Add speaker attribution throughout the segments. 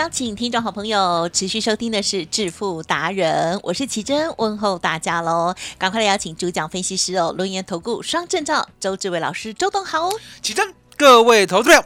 Speaker 1: 邀请听众好朋友持续收听的是致富达人，我是奇珍，问候大家喽！赶快来邀请主讲分析师哦，轮研投顾双证照周志伟老师，周董好哦。
Speaker 2: 起真，各位投资者，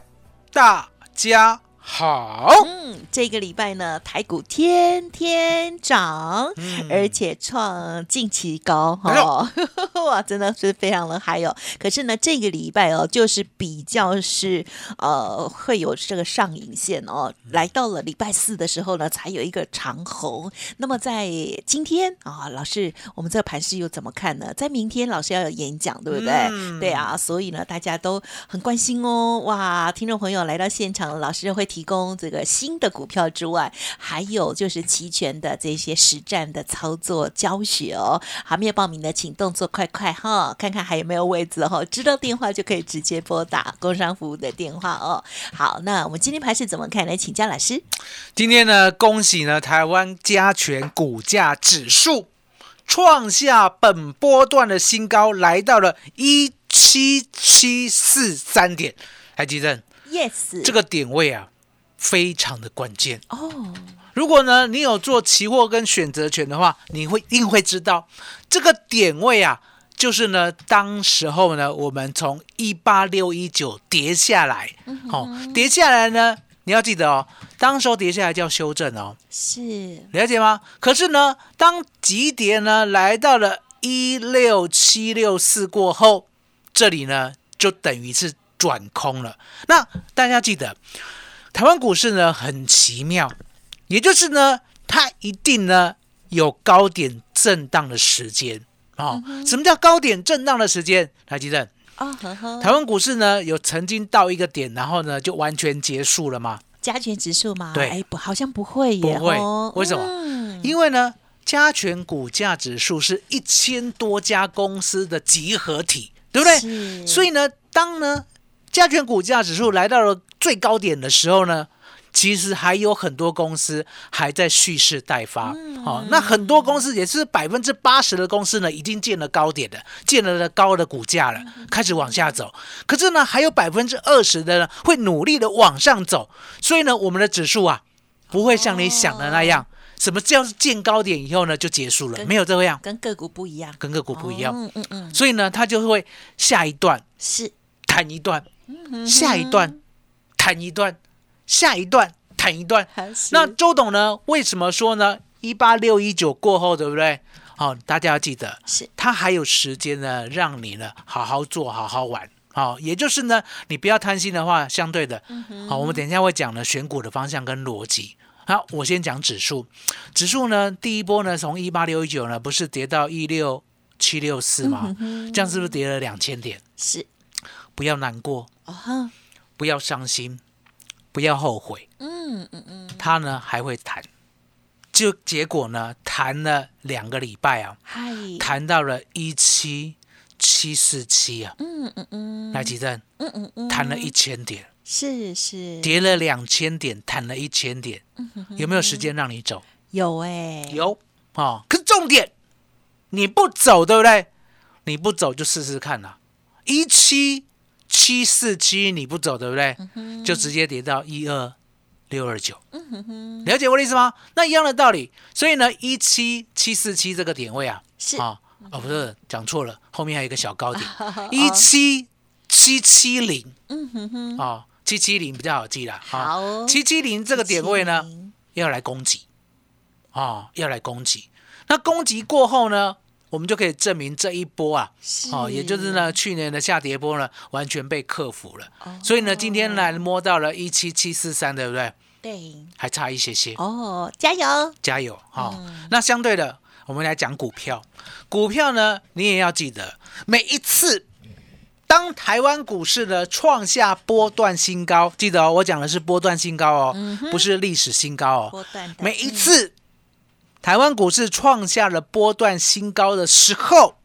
Speaker 2: 大家好。
Speaker 1: 嗯，这个礼拜呢，台股天天涨，
Speaker 2: 嗯
Speaker 1: 而且创近期高哈、哇，真的是非常的嗨哦。可是呢，这个礼拜哦，就是比较是呃会有这个上影线哦，来到了礼拜四的时候呢，才有一个长红。那么在今天啊，老师，我们这个盘势又怎么看呢？在明天老师要有演讲，对不对？
Speaker 2: 嗯
Speaker 1: 对啊，所以呢，大家都很关心哦。哇，听众朋友来到现场，老师会提供这个新的股票之外，还有就是齐全的这些实战的操作教学哦。还没有报名的，请动作快快哈，看看还有没有位置哈。知道电话就可以直接拨打工商服务的电话哦。好，那我们今天盘是怎么看？来请教老师。
Speaker 2: 今天呢，恭喜呢台湾加权股价指数创下本波段的新高，来到了一七七四三点。还记得
Speaker 1: Yes，
Speaker 2: 这个点位啊，非常的关键。
Speaker 1: 哦，
Speaker 2: 如果呢你有做期货跟选择权的话，你会一定会知道这个点位啊，就是呢当时候呢我们从一八六一九跌下来，好、跌下来呢，你要记得哦，当时候跌下来叫修正哦，
Speaker 1: 是
Speaker 2: 了解吗？可是呢，当急跌呢来到了一六七六四过后，这里呢就等于是转空了。那大家记得，台湾股市呢很奇妙，也就是呢它一定呢有高点震荡的时间哦。什么叫高点震荡的时间？台积电，
Speaker 1: 哦，呵呵，
Speaker 2: 台湾股市呢有曾经到一个点，然后呢就完全结束了吗？
Speaker 1: 加权指数吗？
Speaker 2: 对
Speaker 1: 哎，不，好像不会耶，
Speaker 2: 不会
Speaker 1: 哦
Speaker 2: 为什么
Speaker 1: 嗯
Speaker 2: 因为呢，加权股价指数是一千多家公司的集合体，对不对？所以呢，当呢加权股价指数来到了最高点的时候呢，其实还有很多公司还在蓄势待发。
Speaker 1: 嗯
Speaker 2: 哦，那很多公司也是百分之八十的公司呢，已经见了高点的，见了的高的股价了，
Speaker 1: 嗯
Speaker 2: 开始往下走。可是呢，还有百分之二十的呢，会努力的往上走。所以呢，我们的指数啊，不会像你想的那样，什么叫见高点以后呢就结束了，没有这样，
Speaker 1: 跟个股不一样，
Speaker 2: 跟个股不一样。
Speaker 1: 嗯嗯嗯，
Speaker 2: 所以呢，它就会下一段
Speaker 1: 是
Speaker 2: 弹一段，
Speaker 1: 嗯
Speaker 2: 下一段弹一段，下一段弹一段。那周董呢？为什么说呢？一八六一九过后，对不对？好、大家要记得，
Speaker 1: 是
Speaker 2: 他还有时间呢，让你呢好好做，好好玩。好、也就是呢，你不要贪心的话，相对的，好、我们等一下会讲呢选股的方向跟逻辑。好，我先讲指数，指数呢，第一波呢，从一八六一九呢，不是跌到一六七六四吗？这样是不是跌了两千点？
Speaker 1: 是
Speaker 2: 不要难过，不要伤心，不要后悔，
Speaker 1: 嗯嗯嗯，
Speaker 2: 他呢还会弹。就结果呢，谈了两个礼拜啊，
Speaker 1: 嗨，
Speaker 2: 弹到了一七七四七啊，
Speaker 1: 嗯嗯嗯，
Speaker 2: 来吉正
Speaker 1: 嗯嗯嗯，
Speaker 2: 弹了一千点，
Speaker 1: 是是，
Speaker 2: 跌了两千点，弹了一千点，有没有时间让你走？
Speaker 1: 有哎，
Speaker 2: 有哦，可是重点你不走，对不对？你不走就试试看啦、一七七四七你不走，对不对？就直接跌到一二六二九。了解我的意思吗？那一样的道理。所以呢，一七七四七这个点位啊，
Speaker 1: 是
Speaker 2: 啊哦不是讲错了，后面还有一个小高点，一七七七零
Speaker 1: 嗯哼哼，
Speaker 2: 哦，七七零比较好记啦。
Speaker 1: 好
Speaker 2: 七七零这个点位呢，要来攻击啊、要来攻击。那攻击过后呢，我们就可以证明这一波啊，哦，也就是呢，去年的下跌波呢，完全被克服了。
Speaker 1: 哦。
Speaker 2: 所以呢，今天来摸到了一七七四三，对不对？
Speaker 1: 对，
Speaker 2: 还差一些些，
Speaker 1: 哦，加油，
Speaker 2: 加油哈、哦
Speaker 1: 嗯。
Speaker 2: 那相对的，我们来讲股票。股票呢，你也要记得，每一次当台湾股市呢创下波段新高，记得哦，我讲的是波段新高哦，不是历史新高哦。
Speaker 1: 波段
Speaker 2: 每一次台湾股市创下了波段新高的时候，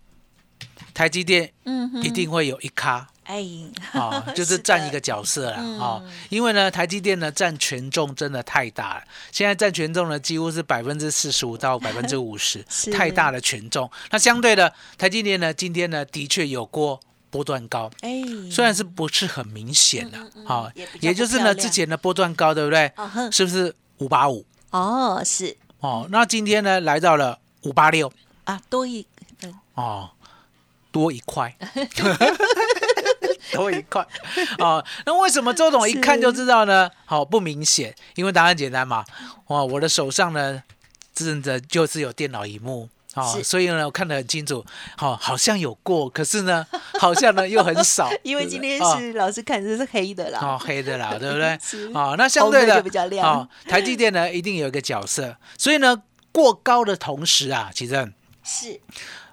Speaker 2: 台积电
Speaker 1: 嗯
Speaker 2: 一定会有一咖。
Speaker 1: 哎，
Speaker 2: 啊、就是占一个角色了啊、
Speaker 1: 嗯。
Speaker 2: 因为呢，台积电呢占权重真的太大了，现在占权重呢几乎是百分之四十五到百分之五十，太大的权重。那相对的，台积电呢今天呢的确有过波段高，
Speaker 1: 哎，
Speaker 2: 虽然是不是很明显的
Speaker 1: 嗯嗯嗯
Speaker 2: 啊
Speaker 1: 也
Speaker 2: 就是呢之前的波段高，对不对？是不是五八五？
Speaker 1: 哦是
Speaker 2: 哦，那今天呢来到了五八六
Speaker 1: 啊，多一分
Speaker 2: 哦，多一块，多一块哦。那为什么周董一看就知道呢？好、不明显，因为答案简单嘛。哇，我的手上呢，真的就是有电脑荧幕。哦，所以呢，我看得很清楚，好、好像有过，可是呢，好像呢又很少，
Speaker 1: 因为今天
Speaker 2: 哦
Speaker 1: 是老师看的是黑的啦，
Speaker 2: 哦，黑的啦，对不对
Speaker 1: 是？
Speaker 2: 哦，那相对的
Speaker 1: 比较亮
Speaker 2: 哦，台积电呢一定有一个角色，所以呢，过高的同时啊，其实
Speaker 1: 是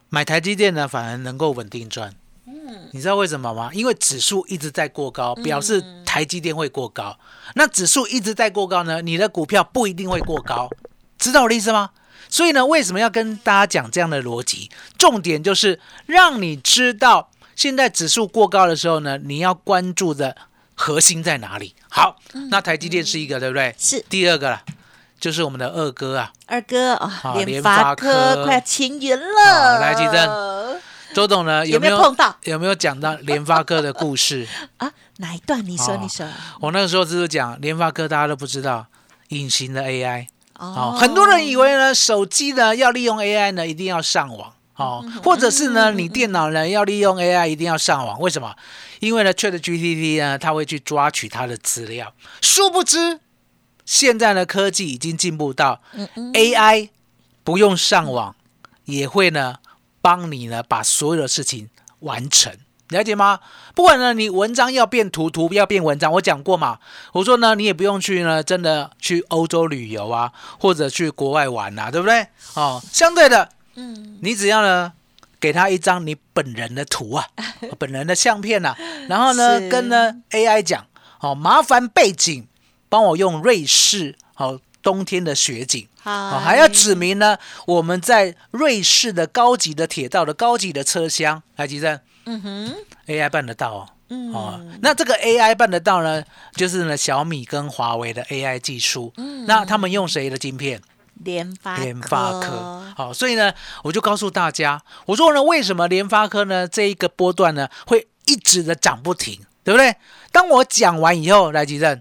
Speaker 2: 买台积电呢反而能够稳定赚。嗯，你知道为什么吗？因为指数一直在过高，表示台积电会过高。那指数一直在过高呢，你的股票不一定会过高，知道我的意思吗？所以呢，为什么要跟大家讲这样的逻辑？重点就是让你知道，现在指数过高的时候呢，你要关注的核心在哪里。好，那台积电是一个，对不对？
Speaker 1: 是
Speaker 2: 第二个了，就是我们的二哥啊，
Speaker 1: 二哥啊，
Speaker 2: 好
Speaker 1: 联
Speaker 2: 联发
Speaker 1: 发科
Speaker 2: 科
Speaker 1: 快要千元了，
Speaker 2: 好来吉正周董呢
Speaker 1: 有没
Speaker 2: 没有
Speaker 1: 有碰到
Speaker 2: 有没有讲到联发科的故事？
Speaker 1: 啊？哪一段？你说，
Speaker 2: 哦
Speaker 1: 你说
Speaker 2: 我那个时候只是讲联发科，大家都不知道隐形的 AI 哦
Speaker 1: 哦，
Speaker 2: 很多人以为呢手机呢要利用 AI 呢一定要上网哦，或者是呢你电脑呢要利用 AI 一定要上网，为什么？因为呢 Chat GPT 呢它会去抓取它的资料，殊不知现在呢科技已经进步到 AI 不用上网也会呢帮你呢把所有的事情完成。了解吗？不管呢，你文章要变图，图要变文章，我讲过嘛。我说呢，你也不用去呢，真的去欧洲旅游啊，或者去国外玩啊，对不对？哦，相对的，
Speaker 1: 嗯，
Speaker 2: 你只要呢给他一张你本人的图啊，本人的相片啊，然后呢跟呢 AI 讲，哦，麻烦背景帮我用瑞士哦冬天的雪景。哦，
Speaker 1: 好，
Speaker 2: 还要指明呢，我们在瑞士的高级的铁道的高级的车厢，来，吉正
Speaker 1: 嗯哼
Speaker 2: ，，AI 办得到哦。
Speaker 1: 嗯，
Speaker 2: 哦，那这个 AI 办得到呢，就是呢小米跟华为的 AI 技术。嗯那他们用谁的晶片？
Speaker 1: 联发
Speaker 2: 联发科。好、所以呢，我就告诉大家，我说呢，为什么联发科呢这一个波段呢会一直的涨不停，对不对？当我讲完以后，来吉正，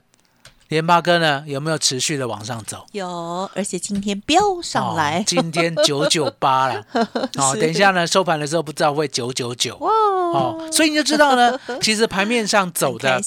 Speaker 2: 联发科呢有没有持续的往上走？
Speaker 1: 有，而且今天飙上来。
Speaker 2: 哦，今天九九八了，哦，等一下呢收盘的时候不知道会九九九，哦，所以你就知道呢，其实盘面上走的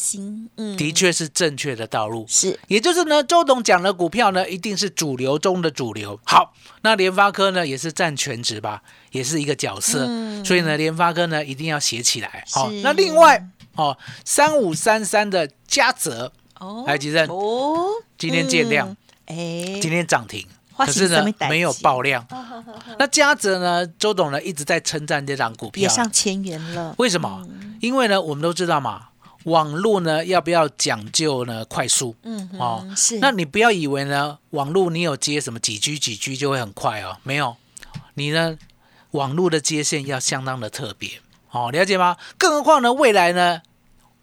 Speaker 2: 的确是正确的道路。
Speaker 1: 是。
Speaker 2: 也就是呢，周董讲的股票呢，一定是主流中的主流。好，那联发科呢也是占全值吧，也是一个角色，
Speaker 1: 嗯。
Speaker 2: 所以呢，联发科呢一定要写起来。好
Speaker 1: 是，
Speaker 2: 那另外哦，三五三三的嘉泽
Speaker 1: 哦，
Speaker 2: 来吉正
Speaker 1: 哦，
Speaker 2: 今天见量，
Speaker 1: 嗯，哎，
Speaker 2: 今天涨停，可是呢没有爆量。那嘉泽呢，周董呢一直在称赞这档股票，
Speaker 1: 也上千元了，
Speaker 2: 为什么？因为呢，我们都知道嘛，网络呢要不要讲究呢快速？
Speaker 1: 嗯，
Speaker 2: 哦
Speaker 1: 是，
Speaker 2: 那你不要以为呢，网络你有接什么几 G 几 G 就会很快哦，没有，你呢，网络的接线要相当的特别，哦，了解吗？更何况呢，未来呢，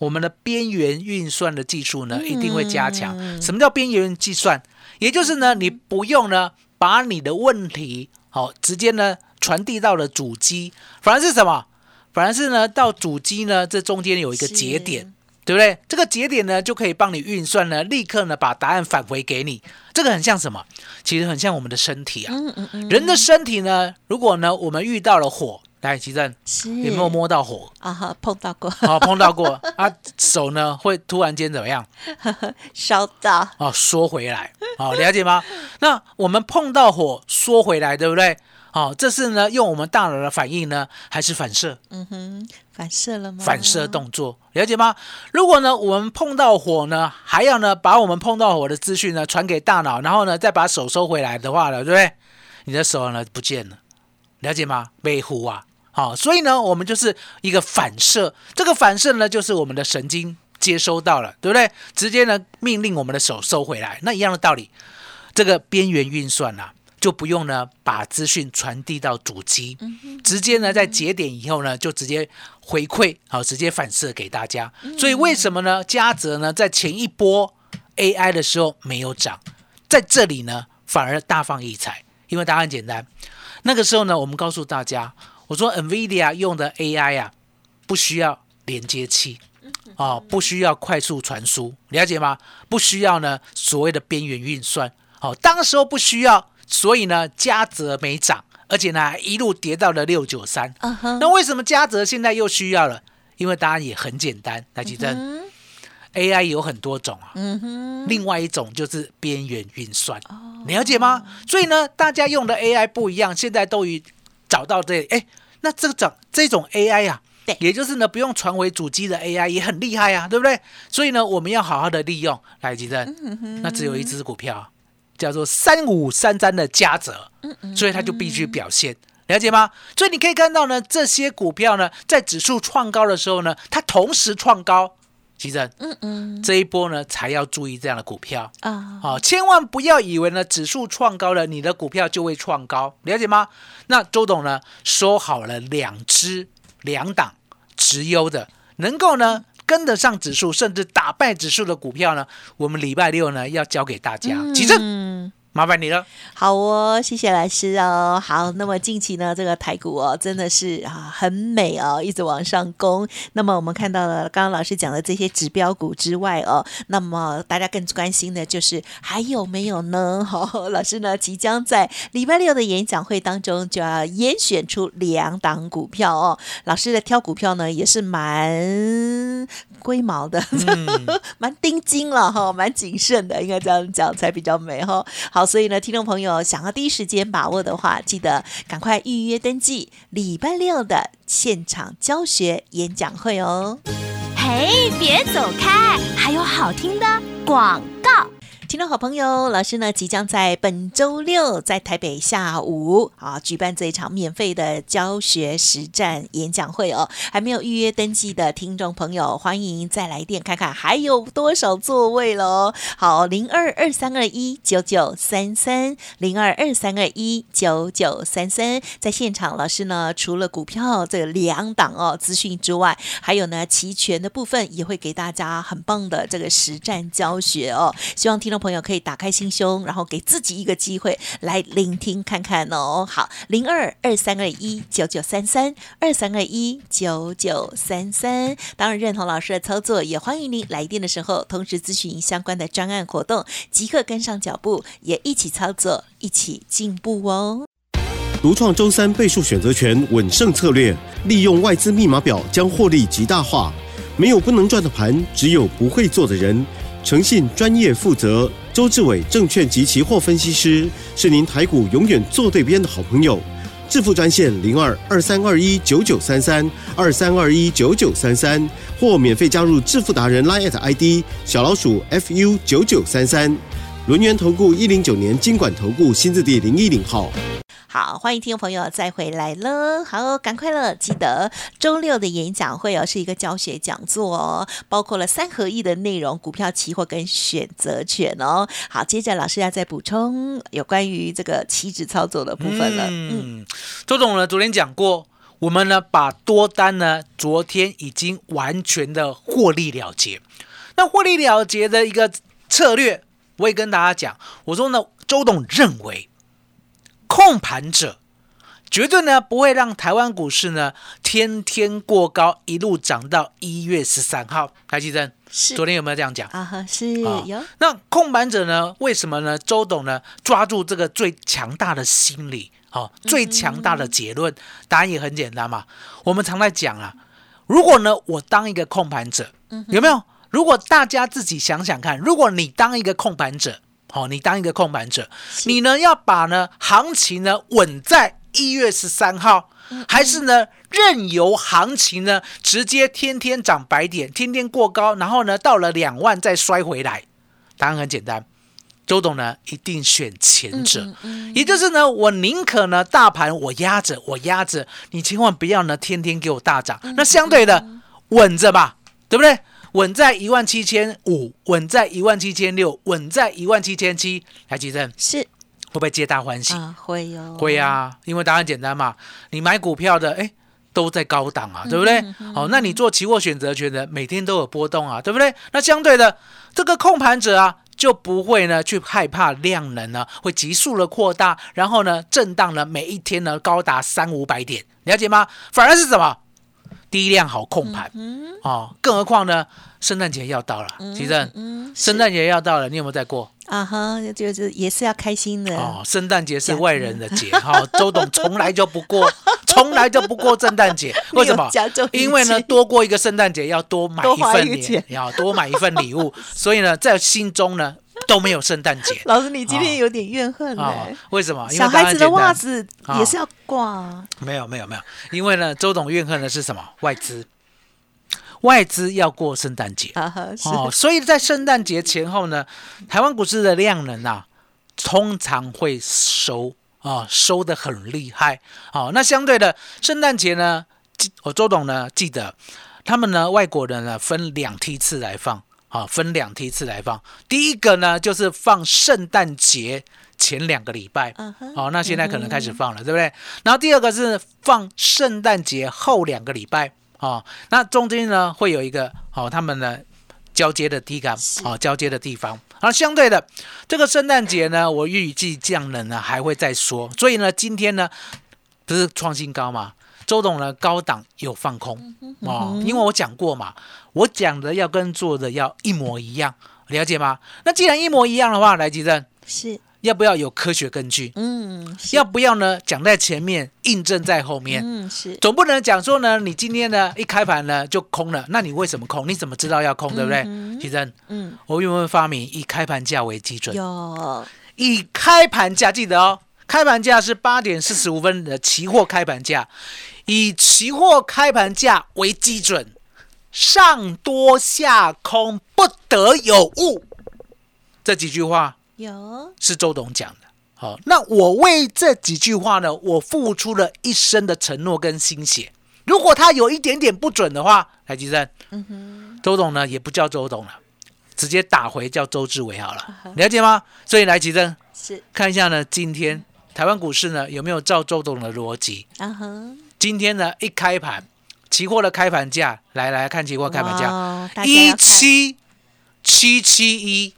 Speaker 2: 我们的边缘运算的技术呢，一定会加强。
Speaker 1: 嗯
Speaker 2: 什么叫边缘计算？也就是呢，你不用呢，把你的问题好、直接呢传递到了主机，反而是什么？反而是呢，到主机呢，这中间有一个节点，对不对？这个节点呢，就可以帮你运算呢，立刻呢把答案返回给你。这个很像什么？其实很像我们的身体啊。
Speaker 1: 嗯嗯嗯，
Speaker 2: 人的身体呢，如果呢我们遇到了火，来，奇正
Speaker 1: 是
Speaker 2: 有没有摸到火？
Speaker 1: 啊？哈，碰到过，
Speaker 2: 哦，碰到过 啊，手呢会突然间怎么样？
Speaker 1: 烧到，
Speaker 2: 哦，缩回来，哦，了解吗？那我们碰到火缩回来，对不对？好、这是呢用我们大脑的反应呢，还是反射？
Speaker 1: 嗯哼，反射了吗？
Speaker 2: 反射动作，了解吗？如果呢，我们碰到火呢，还要呢把我们碰到火的资讯呢传给大脑，然后呢再把手收回来的话呢，对不对？你的手呢不见了，了解吗？被糊啊，好、所以呢，我们就是一个反射，这个反射呢就是我们的神经接收到了，对不对？直接呢命令我们的手收回来，那一样的道理，这个边缘运算啊。就不用呢，把资讯传递到主机，直接呢在节点以后呢，就直接回馈，好，直接反射给大家。所以为什么呢？嘉泽呢在前一波 AI 的时候没有涨，在这里呢反而大放异彩，因为答案很简单。那个时候呢，我们告诉大家，我说 NVIDIA 用的 AI 啊，不需要连接器。哦，不需要快速传输，了解吗？不需要呢所谓的边缘运算。好、当时候不需要，所以呢嘉泽没涨，而且呢一路跌到了六九三。那为什么嘉泽现在又需要了？因为答案也很简单，来吉珍、AI 有很多种啊，
Speaker 1: 嗯哼，
Speaker 2: 另外一种就是边缘运算，了解吗？所以呢，大家用的 AI 不一样，现在都已找到这里，哎，那这个种这种 AI 啊、
Speaker 1: 对
Speaker 2: 也就是呢不用传回主机的 AI 也很厉害啊，对不对？所以呢，我们要好好的利用。来，吉珍，那只有一只股票叫做三五三三的嘉泽，所以它就必须表现。了解吗？所以你可以看到呢，这些股票呢，在指数创高的时候呢，它同时创高。其实，
Speaker 1: 嗯嗯
Speaker 2: 这一波呢，才要注意这样的股票。
Speaker 1: 啊，
Speaker 2: 好、千万不要以为呢指数创高了，你的股票就会创高，了解吗？那周董呢收好了两只两档直优的，能够呢跟得上指数，甚至打败指数的股票呢，我们礼拜六呢要交给大家。其正，
Speaker 1: 嗯。
Speaker 2: 麻烦你了。
Speaker 1: 好哦，谢谢老师哦。好，那么近期呢，这个台股哦，真的是啊很美哦，一直往上攻。那么我们看到了刚刚老师讲的这些指标股之外哦，那么大家更关心的就是还有没有呢？好、老师呢即将在礼拜六的演讲会当中就要严选出两档股票哦。老师的挑股票呢也是蛮龟毛的，
Speaker 2: 嗯
Speaker 1: 蛮盯紧了哈，蛮谨慎的，应该这样讲才比较美哈。好，所以呢，听众朋友想要第一时间把握的话，记得赶快预约登记礼拜六的现场教学演讲会哦。
Speaker 3: 嘿，别走开，还有好听的广告。
Speaker 1: 听众好朋友，老师呢即将在本周六在台北下午啊举办这一场免费的教学实战演讲会哦。还没有预约登记的听众朋友，欢迎再来电看看还有多少座位喽。好，零二二三二一九九三三，零二二三二一九九三三，在现场老师呢除了股票这两档哦资讯之外，还有呢期权的部分也会给大家很棒的这个实战教学哦。希望听众朋友可以打开心胸，然后给自己一个机会来聆听看看哦。好，零二二三二一九九三三二三二一九九三三。当然认同老师的操作，也欢迎您来电的时候同时咨询相关的专案活动，即刻跟上脚步，也一起操作，一起进步哦。
Speaker 4: 独创周三倍数选择权稳胜策略，利用外资密码表将获利极大化。没有不能赚的盘，只有不会做的人。诚信、专业、负责，周志伟证券及期货分析师是您台股永远做对边的好朋友。致富专线零二二三二一九九三三二三二一九九三三，或免费加入致富达人 Line ID 小老鼠 fu 九九三三。轮源投顾一零九年经管投顾新字第零一零号。
Speaker 1: 好，欢迎听众朋友再回来了。好，赶快了，记得周六的演讲会哦，是一个教学讲座哦，包括了三合一的内容，股票、期货跟选择权哦。好，接着老师要再补充有关于这个期指操作的部分了。嗯，
Speaker 2: 嗯，周董呢昨天讲过，我们呢把多单呢昨天已经完全的获利了结。那获利了结的一个策略，我也跟大家讲，我说呢，周董认为控盘者绝对呢不会让台湾股市呢天天过高，一路涨到一月十三号。台积电
Speaker 1: 是
Speaker 2: 昨天有没有这样讲？
Speaker 1: 啊哈，是
Speaker 2: 啊
Speaker 1: 有
Speaker 2: 那控盘者呢？为什么呢？周董呢抓住这个最强大的心理，哦、最强大的结论，答案也很简单嘛。我们常在讲啊，如果呢我当一个控盘者，有没有？如果大家自己想想看，如果你当一个控盘者，好、你当一个控盘者，你呢要把呢行情呢稳在一月十三号，还是呢任由行情呢直接天天涨百点，天天过高，然后呢到了两万再摔回来？答案很简单，周董呢一定选前者，也就是呢我宁可呢大盘我压着我压着，你千万不要呢天天给我大涨，那相对的稳着吧，对不对？稳在一万七千五，稳在一万七千六，稳在一万七千七，来吉正
Speaker 1: 是
Speaker 2: 会不会皆大欢喜？
Speaker 1: 啊，会哟，
Speaker 2: 会啊，因为答案简单嘛，你买股票的，哎，都在高档啊，对不对？好，那你做期货选择权的，每天都有波动啊，对不对？那相对的，这个控盘者啊，就不会呢去害怕量能呢会急速的扩大，然后呢震荡呢每一天呢高达三五百点，了解吗？反而是什么？低量好控盘。嗯哦，更何况呢，圣诞节要到了，其正，
Speaker 1: 嗯，
Speaker 2: 圣诞节要到了，你有没有在过？
Speaker 1: 啊哈，就是也是要开心的。
Speaker 2: 哦，圣诞节是外人的节哈，周董从来就不过，从来就不过圣诞节，为什么？因为呢，多过一个圣诞节要多买一份礼，要多买一份礼物，所以呢，在心中呢都没有圣诞节。
Speaker 1: 老师，你今天有点怨恨哎？
Speaker 2: 为什么？
Speaker 1: 小孩子的袜子也是要挂。
Speaker 2: 没有没有没有，因为呢，周董怨恨的是什么？外资。外资要过圣诞节哦，所以在圣诞节前后呢，台湾股市的量能啊，通常会收啊，收的很厉害。好，那相对的圣诞节呢，我周董呢记得，他们呢外国人呢分两梯次来放啊，分两梯次来放。第一个呢就是放圣诞节前两个礼拜，哦，那现在可能开始放了，对不对？然后第二个是放圣诞节后两个礼拜。哦，那中间呢会有一个哦，他们呢交接的地方，哦，交接的地方。而相对的，这个圣诞节呢，我预计降冷呢还会再说。所以呢，今天呢不是创新高嘛？周董呢高档有放空哦，因为我讲过嘛，我讲的要跟做的要一模一样，了解吗？那既然一模一样的话，来吉正
Speaker 1: 是。
Speaker 2: 要不要有科学根据？嗯，要不要呢？讲在前面，印证在后面。
Speaker 1: 嗯，是。
Speaker 2: 总不能讲说呢，你今天呢一开盘呢就空了，那你为什么空？你怎么知道要空？对不对？其实，嗯，我有没有发明以开盘价为基准？
Speaker 1: 有。
Speaker 2: 以开盘价记得哦，开盘价是八点四十五分的期货开盘价，以期货开盘价为基准，上多下空不得有误。这几句话。
Speaker 1: 有
Speaker 2: 是周董讲的，好，那我为这几句话呢，我付出了一生的承诺跟心血。如果他有一点点不准的话，来吉生，嗯哼，周董呢也不叫周董了，直接打回叫周志伟好了，了解吗？所以来吉生
Speaker 1: 是
Speaker 2: 看一下呢，今天台湾股市呢有没有照周董的逻辑？啊哼，今天呢一开盘，期货的开盘价，来来看期货开盘价，一七七七一。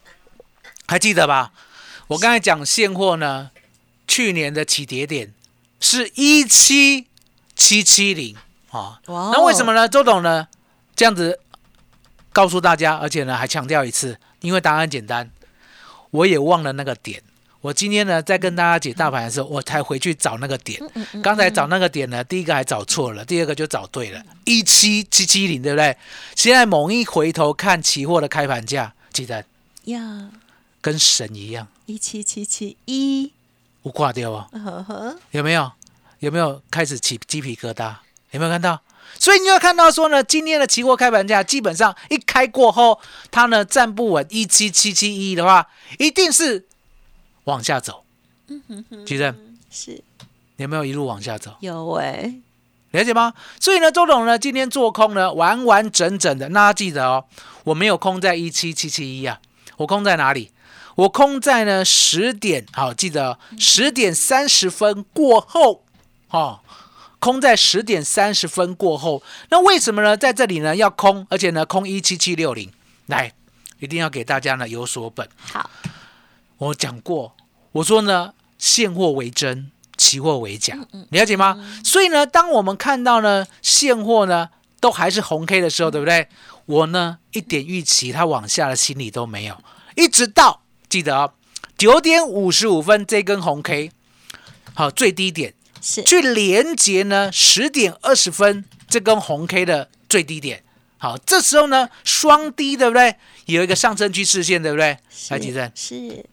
Speaker 2: 还记得吧？我刚才讲现货呢，去年的起跌点是一七七七零啊。那为什么呢？周董呢这样子告诉大家，而且呢还强调一次，因为答案简单，我也忘了那个点。我今天呢在跟大家解大盘的时候，我才回去找那个点。刚才找那个点呢，第一个还找错了，第二个就找对了，一七七七零，对不对？现在猛一回头看期货的开盘价，记得
Speaker 1: 呀。
Speaker 2: 跟神一样，
Speaker 1: 一七七七一，
Speaker 2: 我挂掉啊！有没有？有没有开始起鸡皮疙瘩？有没有看到？所以你要看到说呢，今天的期货开盘价基本上一开过后，它呢站不稳一七七七一的话，一定是往下走。嗯哼哼，举证
Speaker 1: 是
Speaker 2: 有没有一路往下走？
Speaker 1: 有哎，
Speaker 2: 了解吗？所以呢，周董呢今天做空呢完完整整的，那记得哦，我没有空在一七七七一啊，我空在哪里？我空在呢十点，好记得十点三十分过后，哦，空在十点三十分过后。那为什么呢？在这里呢要空，而且呢空一七七六零，来，一定要给大家呢有所本。
Speaker 1: 好，
Speaker 2: 我讲过，我说呢现货为真，期货为假，了解吗？所以呢，当我们看到呢现货呢都还是红 K 的时候，对不对？我呢一点预期它往下的心理都没有，一直到。记得哦，九点五十五分这根红 K，好最低点
Speaker 1: 是
Speaker 2: 去连接呢十点二十分这根红 K 的最低点，好这时候呢双低对不对？有一个上升趋势线对不对？来，几阵
Speaker 1: 是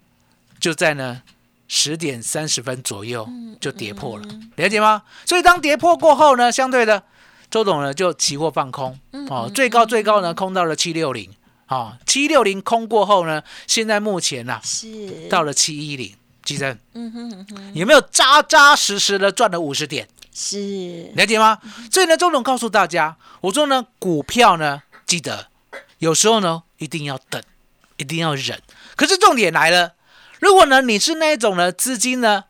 Speaker 2: 就在呢十点三十分左右就跌破了，了解吗？所以当跌破过后呢，相对的，周董呢就期货放空，哦，最高最高呢空到了七六零，哦，七六零空过后呢，现在目前呢、
Speaker 1: 是
Speaker 2: 到了七一零，基珍
Speaker 1: 嗯哼嗯哼，
Speaker 2: 有没有扎扎实实的赚了五十点？
Speaker 1: 是
Speaker 2: 了解吗？所以呢，周董告诉大家，我说呢，股票呢，记得有时候呢，一定要等，一定要忍。可是重点来了，如果呢，你是那一种呢，资金呢，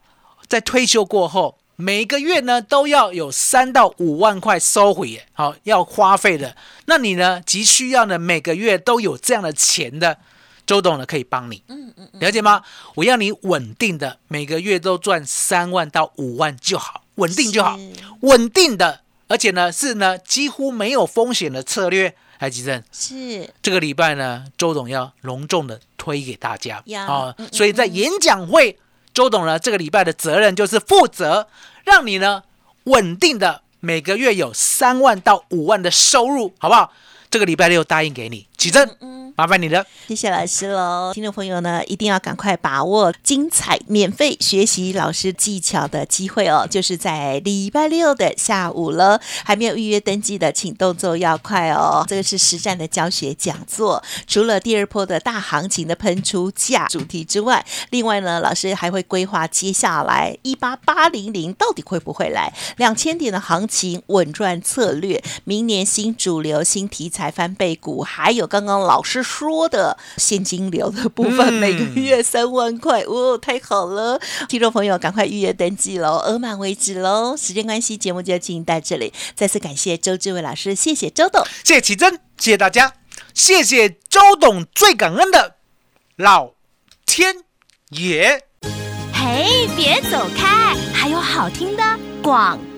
Speaker 2: 在退休过后，每一个月呢都要有三到五万块收回，好、要花费的，那你呢，急需要呢，每个月都有这样的钱的，周董呢可以帮你。
Speaker 1: 嗯嗯嗯，
Speaker 2: 了解吗？我要你稳定的，每个月都赚三万到五万就好，稳定就好
Speaker 1: 是，
Speaker 2: 稳定的，而且呢是呢几乎没有风险的策略。海吉正，
Speaker 1: 是。
Speaker 2: 这个礼拜呢，周董要隆重的推给大家。
Speaker 1: 呀
Speaker 2: 哦
Speaker 1: 嗯嗯
Speaker 2: 所以在演讲会，周董呢这个礼拜的责任就是负责让你呢稳定的每个月有三万到五万的收入，好不好？这个礼拜六答应给你，启正，
Speaker 1: 嗯，
Speaker 2: 麻烦你了。
Speaker 1: 谢谢老师喽，听众朋友呢，一定要赶快把握精彩免费学习老师技巧的机会哦，就是在礼拜六的下午了。还没有预约登记的，请动作要快哦。这个是实战的教学讲座，除了第二波的大行情的喷出价主题之外，另外呢，老师还会规划接下来一八八零零到底会不会来两千点的行情稳赚策略，明年新主流新题材翻倍股，还有刚刚老师说的现金流的部分，
Speaker 2: 嗯
Speaker 1: 每个月三万块，哦，太好了！听众朋友，赶快预约登记喽，额满为止喽。时间关系，节目就进行到这里，再次感谢周志伟老师，谢谢周董。
Speaker 2: 谢谢奇珍，谢谢大家，谢谢周董，最感恩的老天爷。
Speaker 3: 嘿，别走开，还有好听的广告。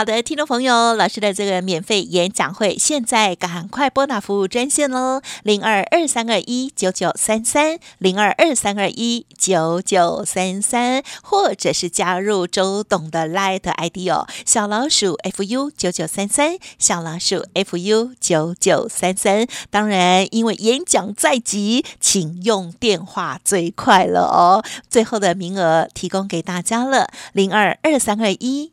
Speaker 1: 好的，听众朋友，老师的这个免费演讲会，现在赶快拨打服务专线喽，零二二三二一九九三三，零二二三二一九九三三，或者是加入周董的 Light ID 哦，小老鼠 fu 九九三三，小老鼠 fu 九九三三。当然，因为演讲在即，请用电话最快了哦。最后的名额提供给大家了，零二二三二一。